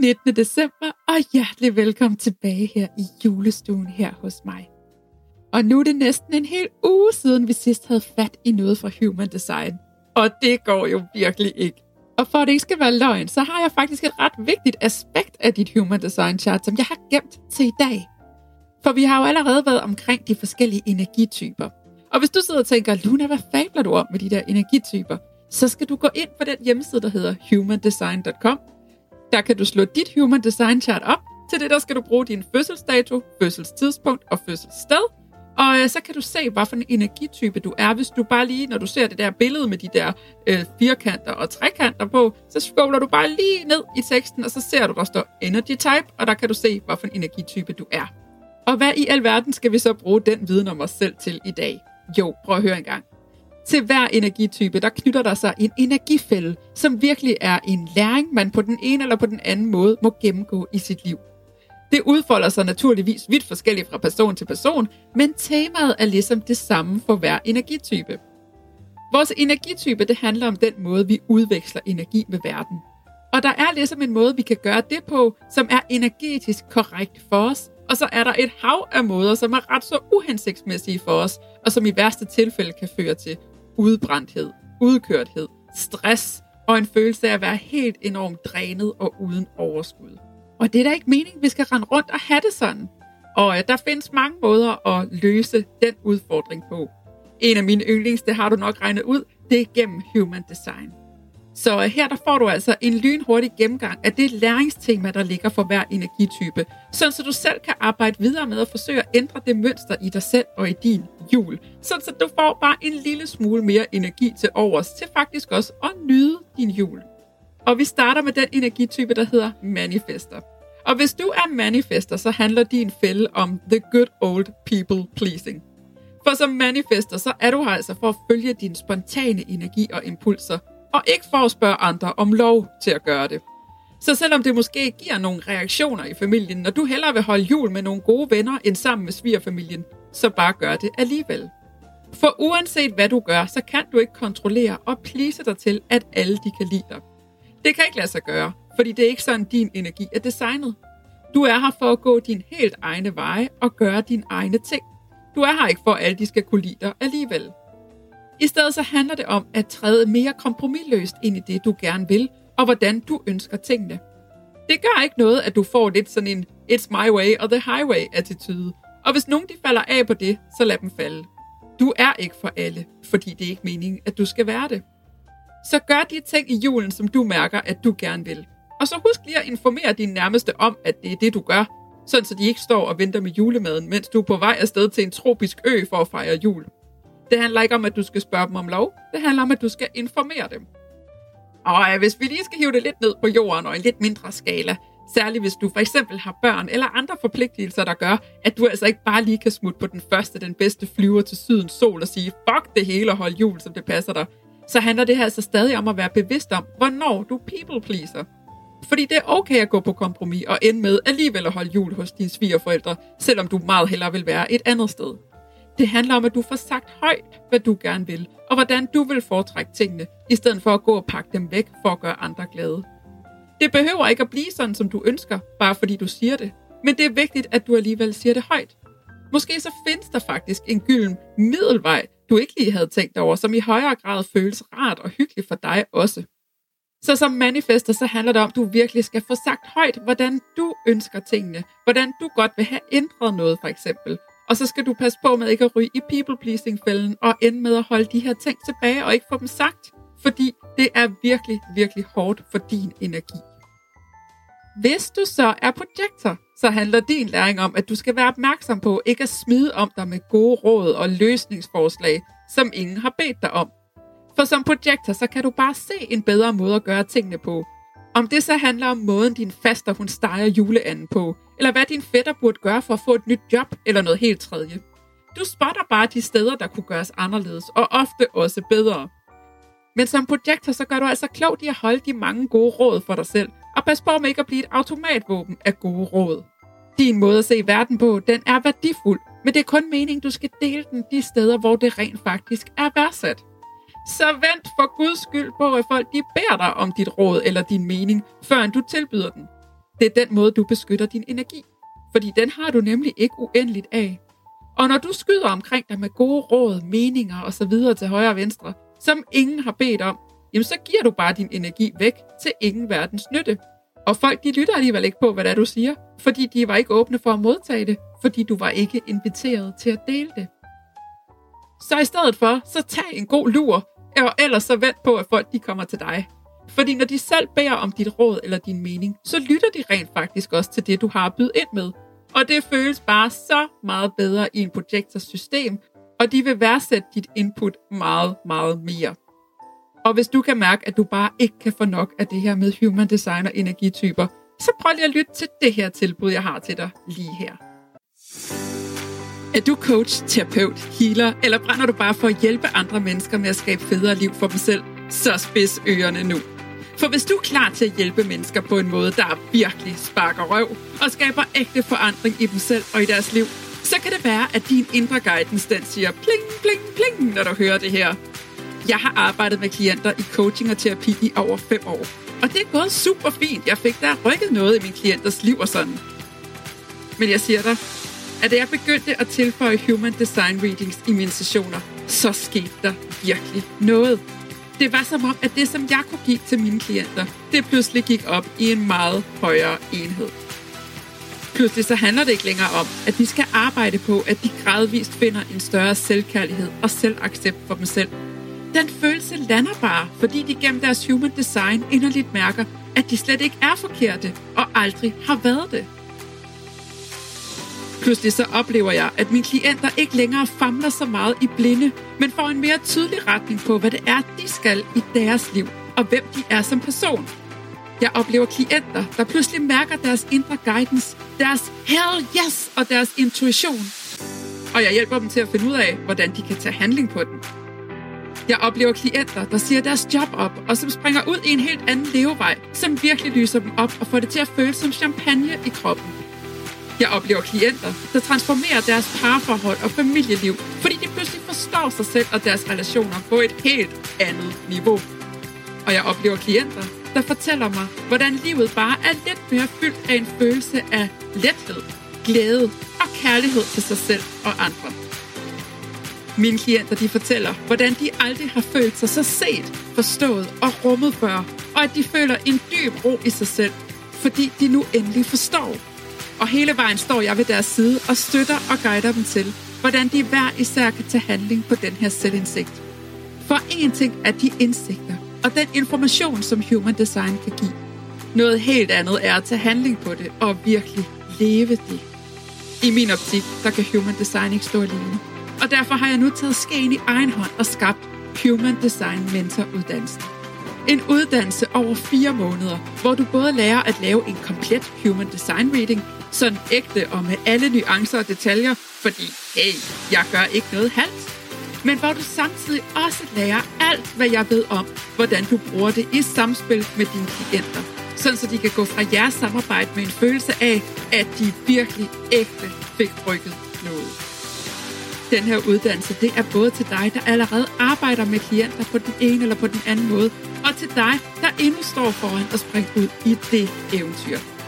19. december, og hjertelig velkommen tilbage her i julestuen her hos mig. Og nu er det næsten en hel uge siden, vi sidst havde fat i noget fra Human Design. Og det går jo virkelig ikke. Og for at det ikke skal være løgn, så har jeg faktisk et ret vigtigt aspekt af dit Human Design chart, som jeg har gemt til i dag. For vi har jo allerede været omkring de forskellige energityper. Og hvis du sidder og tænker, Luna, hvad fabler du om med de der energityper? Så skal du gå ind på den hjemmeside, der hedder humandesign.com, der kan du slå dit Human Design Chart op. Til det der skal du bruge din fødselsdato, fødselstidspunkt og fødselssted. Og øh, så kan du se, hvad for en energitype du er. Hvis du bare lige, når du ser det der billede med de der øh, firkanter og trekanter på, så scroller du bare lige ned i teksten, og så ser du, der står Energy Type, og der kan du se, hvad for en energitype du er. Og hvad i alverden skal vi så bruge den viden om os selv til i dag? Jo, prøv at høre en gang. Til hver energitype, der knytter der sig en energifælde, som virkelig er en læring, man på den ene eller på den anden måde må gennemgå i sit liv. Det udfolder sig naturligvis vidt forskelligt fra person til person, men temaet er ligesom det samme for hver energitype. Vores energitype det handler om den måde, vi udveksler energi med verden. Og der er ligesom en måde, vi kan gøre det på, som er energetisk korrekt for os, og så er der et hav af måder, som er ret så uhensigtsmæssige for os, og som i værste tilfælde kan føre til udbrændthed, udkørthed, stress og en følelse af at være helt enormt drænet og uden overskud. Og det er da ikke meningen, vi skal rende rundt og have det sådan. Og øh, der findes mange måder at løse den udfordring på. En af mine yndlings, det har du nok regnet ud, det er gennem Human Design. Så øh, her der får du altså en lynhurtig gennemgang af det læringstema, der ligger for hver energitype, sådan så du selv kan arbejde videre med at forsøge at ændre det mønster i dig selv og i din jul, sådan så du får bare en lille smule mere energi til overs til faktisk også at nyde din jul. Og vi starter med den energitype, der hedder manifester. Og hvis du er manifester, så handler din fælde om the good old people pleasing. For som manifester, så er du her altså for at følge din spontane energi og impulser, og ikke for at spørge andre om lov til at gøre det. Så selvom det måske giver nogle reaktioner i familien, når du hellere vil holde jul med nogle gode venner end sammen med svigerfamilien, så bare gør det alligevel. For uanset hvad du gør, så kan du ikke kontrollere og plise dig til, at alle de kan lide dig. Det kan ikke lade sig gøre, fordi det er ikke sådan, din energi er designet. Du er her for at gå din helt egne veje og gøre dine egne ting. Du er her ikke for, at alle de skal kunne lide dig alligevel. I stedet så handler det om at træde mere kompromilløst ind i det, du gerne vil, og hvordan du ønsker tingene. Det gør ikke noget, at du får lidt sådan en it's my way or the highway attitude. Og hvis nogen de falder af på det, så lad dem falde. Du er ikke for alle, fordi det er ikke meningen, at du skal være det. Så gør de ting i julen, som du mærker, at du gerne vil. Og så husk lige at informere dine nærmeste om, at det er det, du gør, sådan så de ikke står og venter med julemaden, mens du er på vej afsted til en tropisk ø for at fejre jul. Det handler ikke om, at du skal spørge dem om lov. Det handler om, at du skal informere dem. Og øh, hvis vi lige skal hive det lidt ned på jorden og i lidt mindre skala, særligt hvis du for eksempel har børn eller andre forpligtelser, der gør, at du altså ikke bare lige kan smutte på den første, den bedste flyver til sydens sol og sige, fuck det hele og hold jul, som det passer dig, så handler det her altså stadig om at være bevidst om, hvornår du people pleaser. Fordi det er okay at gå på kompromis og ende med alligevel at holde jul hos dine svigerforældre, selvom du meget hellere vil være et andet sted. Det handler om, at du får sagt højt, hvad du gerne vil, og hvordan du vil foretrække tingene, i stedet for at gå og pakke dem væk for at gøre andre glade. Det behøver ikke at blive sådan, som du ønsker, bare fordi du siger det. Men det er vigtigt, at du alligevel siger det højt. Måske så findes der faktisk en gylden middelvej, du ikke lige havde tænkt over, som i højere grad føles rart og hyggeligt for dig også. Så som manifester, så handler det om, at du virkelig skal få sagt højt, hvordan du ønsker tingene, hvordan du godt vil have ændret noget for eksempel, og så skal du passe på med ikke at ryge i people-pleasing-fælden og ende med at holde de her ting tilbage og ikke få dem sagt, fordi det er virkelig, virkelig hårdt for din energi. Hvis du så er projektor, så handler din læring om, at du skal være opmærksom på ikke at smide om dig med gode råd og løsningsforslag, som ingen har bedt dig om. For som projektor, så kan du bare se en bedre måde at gøre tingene på. Om det så handler om måden, din faster hun steger juleanden på, eller hvad din fætter burde gøre for at få et nyt job, eller noget helt tredje. Du spotter bare de steder, der kunne gøres anderledes, og ofte også bedre. Men som projektor, så gør du altså klogt i at holde de mange gode råd for dig selv, og pas på med ikke at blive et automatvåben af gode råd. Din måde at se verden på, den er værdifuld, men det er kun meningen, du skal dele den de steder, hvor det rent faktisk er værdsat. Så vent for guds skyld på, at folk de beder dig om dit råd eller din mening, før du tilbyder den. Det er den måde, du beskytter din energi. Fordi den har du nemlig ikke uendeligt af. Og når du skyder omkring dig med gode råd, meninger osv. til højre og venstre, som ingen har bedt om, jamen så giver du bare din energi væk til ingen verdens nytte. Og folk de lytter alligevel ikke på, hvad det er, du siger, fordi de var ikke åbne for at modtage det, fordi du var ikke inviteret til at dele det. Så i stedet for, så tag en god lur, og ellers så vent på, at folk de kommer til dig. Fordi når de selv beder om dit råd eller din mening, så lytter de rent faktisk også til det, du har bydet ind med. Og det føles bare så meget bedre i en projektors system, og de vil værdsætte dit input meget, meget mere. Og hvis du kan mærke, at du bare ikke kan få nok af det her med human design og energityper, så prøv lige at lytte til det her tilbud, jeg har til dig lige her. Er du coach, terapeut, healer, eller brænder du bare for at hjælpe andre mennesker med at skabe federe liv for dem selv, så spids ørerne nu. For hvis du er klar til at hjælpe mennesker på en måde, der virkelig sparker røv og skaber ægte forandring i dem selv og i deres liv, så kan det være, at din indre guidance den siger pling, pling, pling, når du hører det her. Jeg har arbejdet med klienter i coaching og terapi i over fem år. Og det er gået super fint. Jeg fik der rykket noget i min klienters liv og sådan. Men jeg siger dig, at da jeg begyndte at tilføje human design readings i mine sessioner, så skete der virkelig noget. Det var som om, at det, som jeg kunne give til mine klienter, det pludselig gik op i en meget højere enhed. Pludselig så handler det ikke længere om, at vi skal arbejde på, at de gradvist finder en større selvkærlighed og selvaccept for dem selv. Den følelse lander bare, fordi de gennem deres human design inderligt mærker, at de slet ikke er forkerte og aldrig har været det. Pludselig så oplever jeg, at mine klienter ikke længere famler så meget i blinde, men får en mere tydelig retning på, hvad det er, de skal i deres liv, og hvem de er som person. Jeg oplever klienter, der pludselig mærker deres indre guidance, deres hell yes og deres intuition. Og jeg hjælper dem til at finde ud af, hvordan de kan tage handling på den. Jeg oplever klienter, der siger deres job op, og som springer ud i en helt anden levevej, som virkelig lyser dem op og får det til at føles som champagne i kroppen. Jeg oplever klienter, der transformerer deres parforhold og familieliv, fordi de pludselig forstår sig selv og deres relationer på et helt andet niveau. Og jeg oplever klienter, der fortæller mig, hvordan livet bare er lidt mere fyldt af en følelse af lethed, glæde og kærlighed til sig selv og andre. Mine klienter de fortæller, hvordan de aldrig har følt sig så set, forstået og rummet før, og at de føler en dyb ro i sig selv, fordi de nu endelig forstår. Og hele vejen står jeg ved deres side og støtter og guider dem til, hvordan de hver især kan tage handling på den her selvindsigt. For en ting er de indsigter og den information, som Human Design kan give. Noget helt andet er at tage handling på det og virkelig leve det. I min optik, der kan Human Design ikke stå alene. Og derfor har jeg nu taget skeen i egen hånd og skabt Human Design Mentoruddannelsen. En uddannelse over fire måneder, hvor du både lærer at lave en komplet Human Design Reading, sådan ægte og med alle nuancer og detaljer, fordi hey, jeg gør ikke noget halvt, men hvor du samtidig også lærer alt, hvad jeg ved om, hvordan du bruger det i samspil med dine klienter, sådan så de kan gå fra jeres samarbejde med en følelse af, at de virkelig ægte fik rykket noget. Den her uddannelse, det er både til dig, der allerede arbejder med klienter på den ene eller på den anden måde, og til dig, der endnu står foran at springe ud i det eventyr.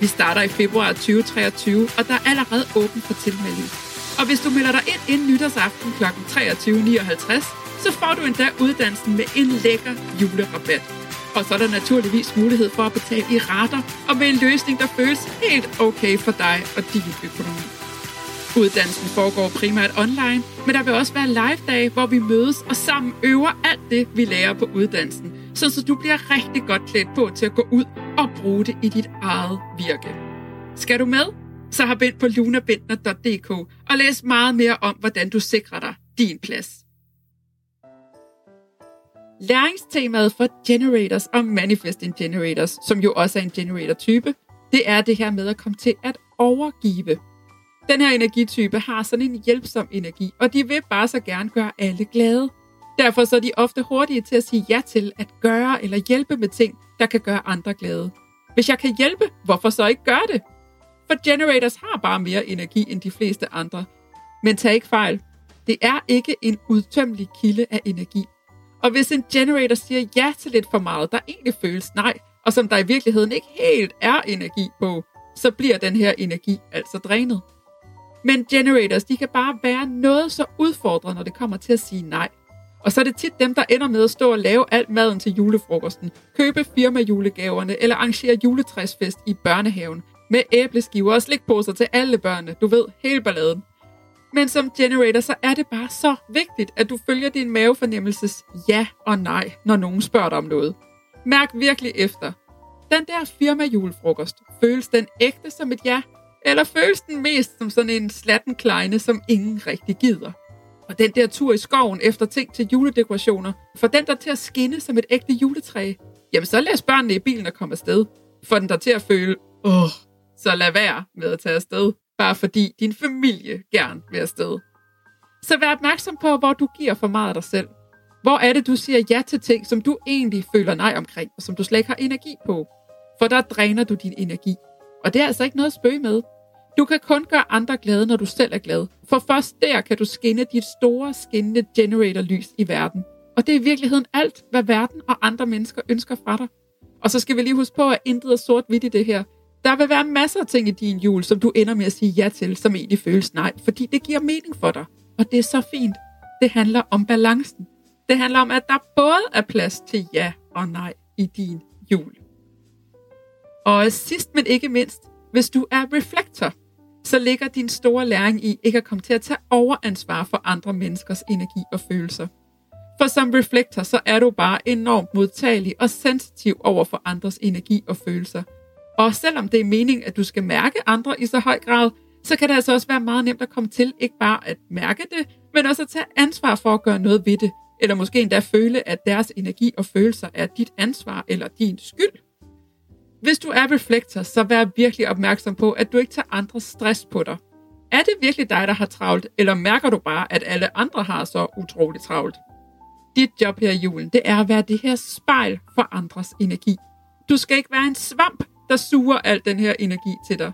Vi starter i februar 2023, og der er allerede åben for tilmelding. Og hvis du melder dig ind inden nytårsaften kl. 23.59, så får du endda uddannelsen med en lækker julerabat. Og så er der naturligvis mulighed for at betale i rater og med en løsning, der føles helt okay for dig og din økonomi. Uddannelsen foregår primært online, men der vil også være live-dage, hvor vi mødes og sammen øver alt det, vi lærer på uddannelsen, så du bliver rigtig godt klædt på til at gå ud og bruge det i dit eget virke. Skal du med? Så har bind på lunabindner.dk og læs meget mere om, hvordan du sikrer dig din plads. Læringstemaet for generators og manifesting generators, som jo også er en generator-type, det er det her med at komme til at overgive. Den her energitype har sådan en hjælpsom energi, og de vil bare så gerne gøre alle glade. Derfor så er de ofte hurtige til at sige ja til at gøre eller hjælpe med ting, der kan gøre andre glade. Hvis jeg kan hjælpe, hvorfor så ikke gøre det? For generators har bare mere energi end de fleste andre. Men tag ikke fejl. Det er ikke en udtømmelig kilde af energi. Og hvis en generator siger ja til lidt for meget, der egentlig føles nej, og som der i virkeligheden ikke helt er energi på, så bliver den her energi altså drænet. Men generators, de kan bare være noget så udfordrende, når det kommer til at sige nej. Og så er det tit dem, der ender med at stå og lave alt maden til julefrokosten, købe firmajulegaverne eller arrangere juletræsfest i børnehaven med æbleskiver og slikposer til alle børnene. Du ved, hele balladen. Men som generator, så er det bare så vigtigt, at du følger din mavefornemmelses ja og nej, når nogen spørger dig om noget. Mærk virkelig efter. Den der firma julefrokost, føles den ægte som et ja, eller føles den mest som sådan en slatten kleine, som ingen rigtig gider? Og den der tur i skoven efter ting til juledekorationer, får den der til at skinne som et ægte juletræ, jamen så læs børnene i bilen og komme afsted. Får den der til at føle, åh, så lad være med at tage afsted, bare fordi din familie gerne vil afsted. Så vær opmærksom på, hvor du giver for meget af dig selv. Hvor er det, du siger ja til ting, som du egentlig føler nej omkring, og som du slet ikke har energi på? For der dræner du din energi. Og det er altså ikke noget at spøge med. Du kan kun gøre andre glade, når du selv er glad. For først der kan du skinne dit store, skinnende generator-lys i verden. Og det er i virkeligheden alt, hvad verden og andre mennesker ønsker fra dig. Og så skal vi lige huske på, at intet er sort-hvidt i det her. Der vil være masser af ting i din jul, som du ender med at sige ja til, som egentlig føles nej, fordi det giver mening for dig. Og det er så fint. Det handler om balancen. Det handler om, at der både er plads til ja og nej i din jul. Og sidst men ikke mindst, hvis du er reflektor, så ligger din store læring i ikke at komme til at tage overansvar for andre menneskers energi og følelser. For som reflektor, så er du bare enormt modtagelig og sensitiv over for andres energi og følelser. Og selvom det er meningen, at du skal mærke andre i så høj grad, så kan det altså også være meget nemt at komme til ikke bare at mærke det, men også at tage ansvar for at gøre noget ved det, eller måske endda føle, at deres energi og følelser er dit ansvar eller din skyld. Hvis du er reflektor, så vær virkelig opmærksom på, at du ikke tager andres stress på dig. Er det virkelig dig, der har travlt, eller mærker du bare, at alle andre har så utroligt travlt? Dit job her i julen, det er at være det her spejl for andres energi. Du skal ikke være en svamp, der suger al den her energi til dig.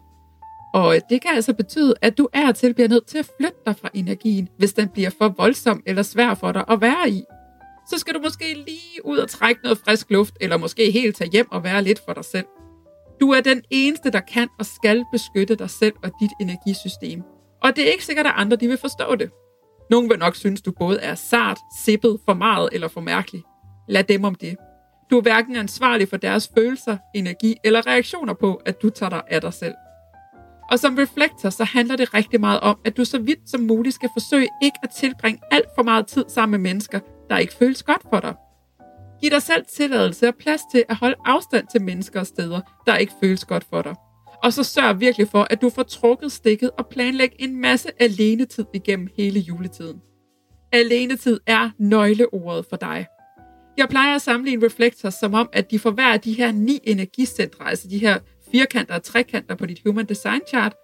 Og det kan altså betyde, at du er til bliver nødt til at flytte dig fra energien, hvis den bliver for voldsom eller svær for dig at være i. Så skal du måske lige ud og trække noget frisk luft, eller måske helt tage hjem og være lidt for dig selv. Du er den eneste, der kan og skal beskytte dig selv og dit energisystem. Og det er ikke sikkert, at andre de vil forstå det. Nogle vil nok synes, du både er sart, sippet, for meget eller for mærkelig. Lad dem om det. Du er hverken ansvarlig for deres følelser, energi eller reaktioner på, at du tager dig af dig selv. Og som reflektor, så handler det rigtig meget om, at du så vidt som muligt skal forsøge ikke at tilbringe alt for meget tid sammen med mennesker, der ikke føles godt for dig. Giv dig selv tilladelse og plads til at holde afstand til mennesker og steder, der ikke føles godt for dig. Og så sørg virkelig for, at du får trukket stikket og planlæg en masse alenetid igennem hele juletiden. Alenetid er nøgleordet for dig. Jeg plejer at sammenligne reflektors som om, at de for hver af de her ni energicentre, altså de her firkanter og trekanter på dit Human Design Chart,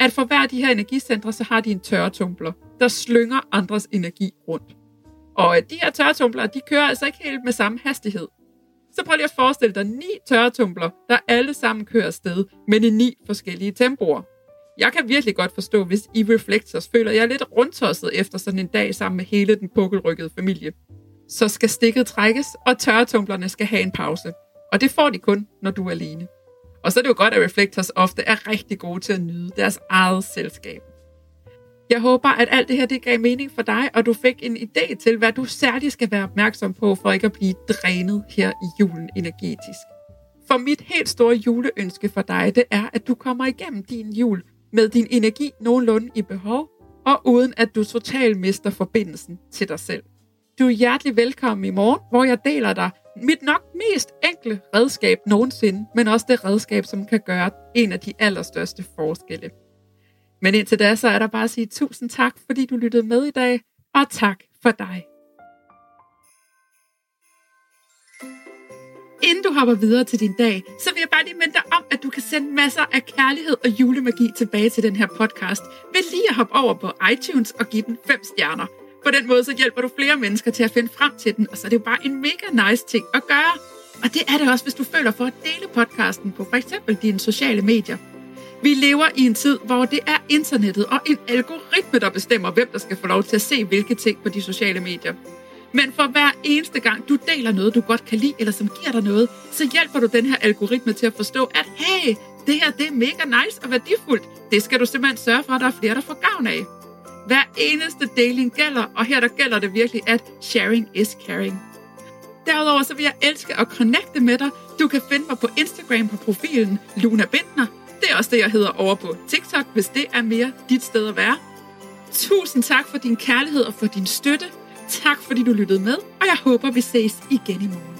at for hver af de her energicentre, så har de en tørretumbler, der slynger andres energi rundt. Og de her tørretumbler, de kører altså ikke helt med samme hastighed. Så prøv lige at forestille dig ni tørretumbler, der alle sammen kører afsted, men i ni forskellige tempoer. Jeg kan virkelig godt forstå, hvis I Reflectors føler jer lidt rundtosset efter sådan en dag sammen med hele den pukkelrykkede familie. Så skal stikket trækkes, og tørretumblerne skal have en pause. Og det får de kun, når du er alene. Og så er det jo godt, at Reflectors ofte er rigtig gode til at nyde deres eget selskab. Jeg håber, at alt det her det gav mening for dig, og du fik en idé til, hvad du særligt skal være opmærksom på, for ikke at blive drænet her i julen energetisk. For mit helt store juleønske for dig, det er, at du kommer igennem din jul med din energi nogenlunde i behov, og uden at du totalt mister forbindelsen til dig selv. Du er hjertelig velkommen i morgen, hvor jeg deler dig mit nok mest enkle redskab nogensinde, men også det redskab, som kan gøre en af de allerstørste forskelle. Men indtil da, så er der bare at sige tusind tak, fordi du lyttede med i dag, og tak for dig. Inden du hopper videre til din dag, så vil jeg bare lige minde dig om, at du kan sende masser af kærlighed og julemagi tilbage til den her podcast ved lige at hoppe over på iTunes og give den 5 stjerner. På den måde så hjælper du flere mennesker til at finde frem til den, og så er det jo bare en mega nice ting at gøre. Og det er det også, hvis du føler for at dele podcasten på f.eks. dine sociale medier. Vi lever i en tid, hvor det er internettet og en algoritme, der bestemmer, hvem der skal få lov til at se hvilke ting på de sociale medier. Men for hver eneste gang, du deler noget, du godt kan lide, eller som giver dig noget, så hjælper du den her algoritme til at forstå, at hey, det her det er mega nice og værdifuldt. Det skal du simpelthen sørge for, at der er flere, der får gavn af. Hver eneste deling gælder, og her der gælder det virkelig, at sharing is caring. Derudover så vil jeg elske at connecte med dig. Du kan finde mig på Instagram på profilen Luna Bindner. Det er også det, jeg hedder over på TikTok, hvis det er mere dit sted at være. Tusind tak for din kærlighed og for din støtte. Tak fordi du lyttede med, og jeg håber, vi ses igen i morgen.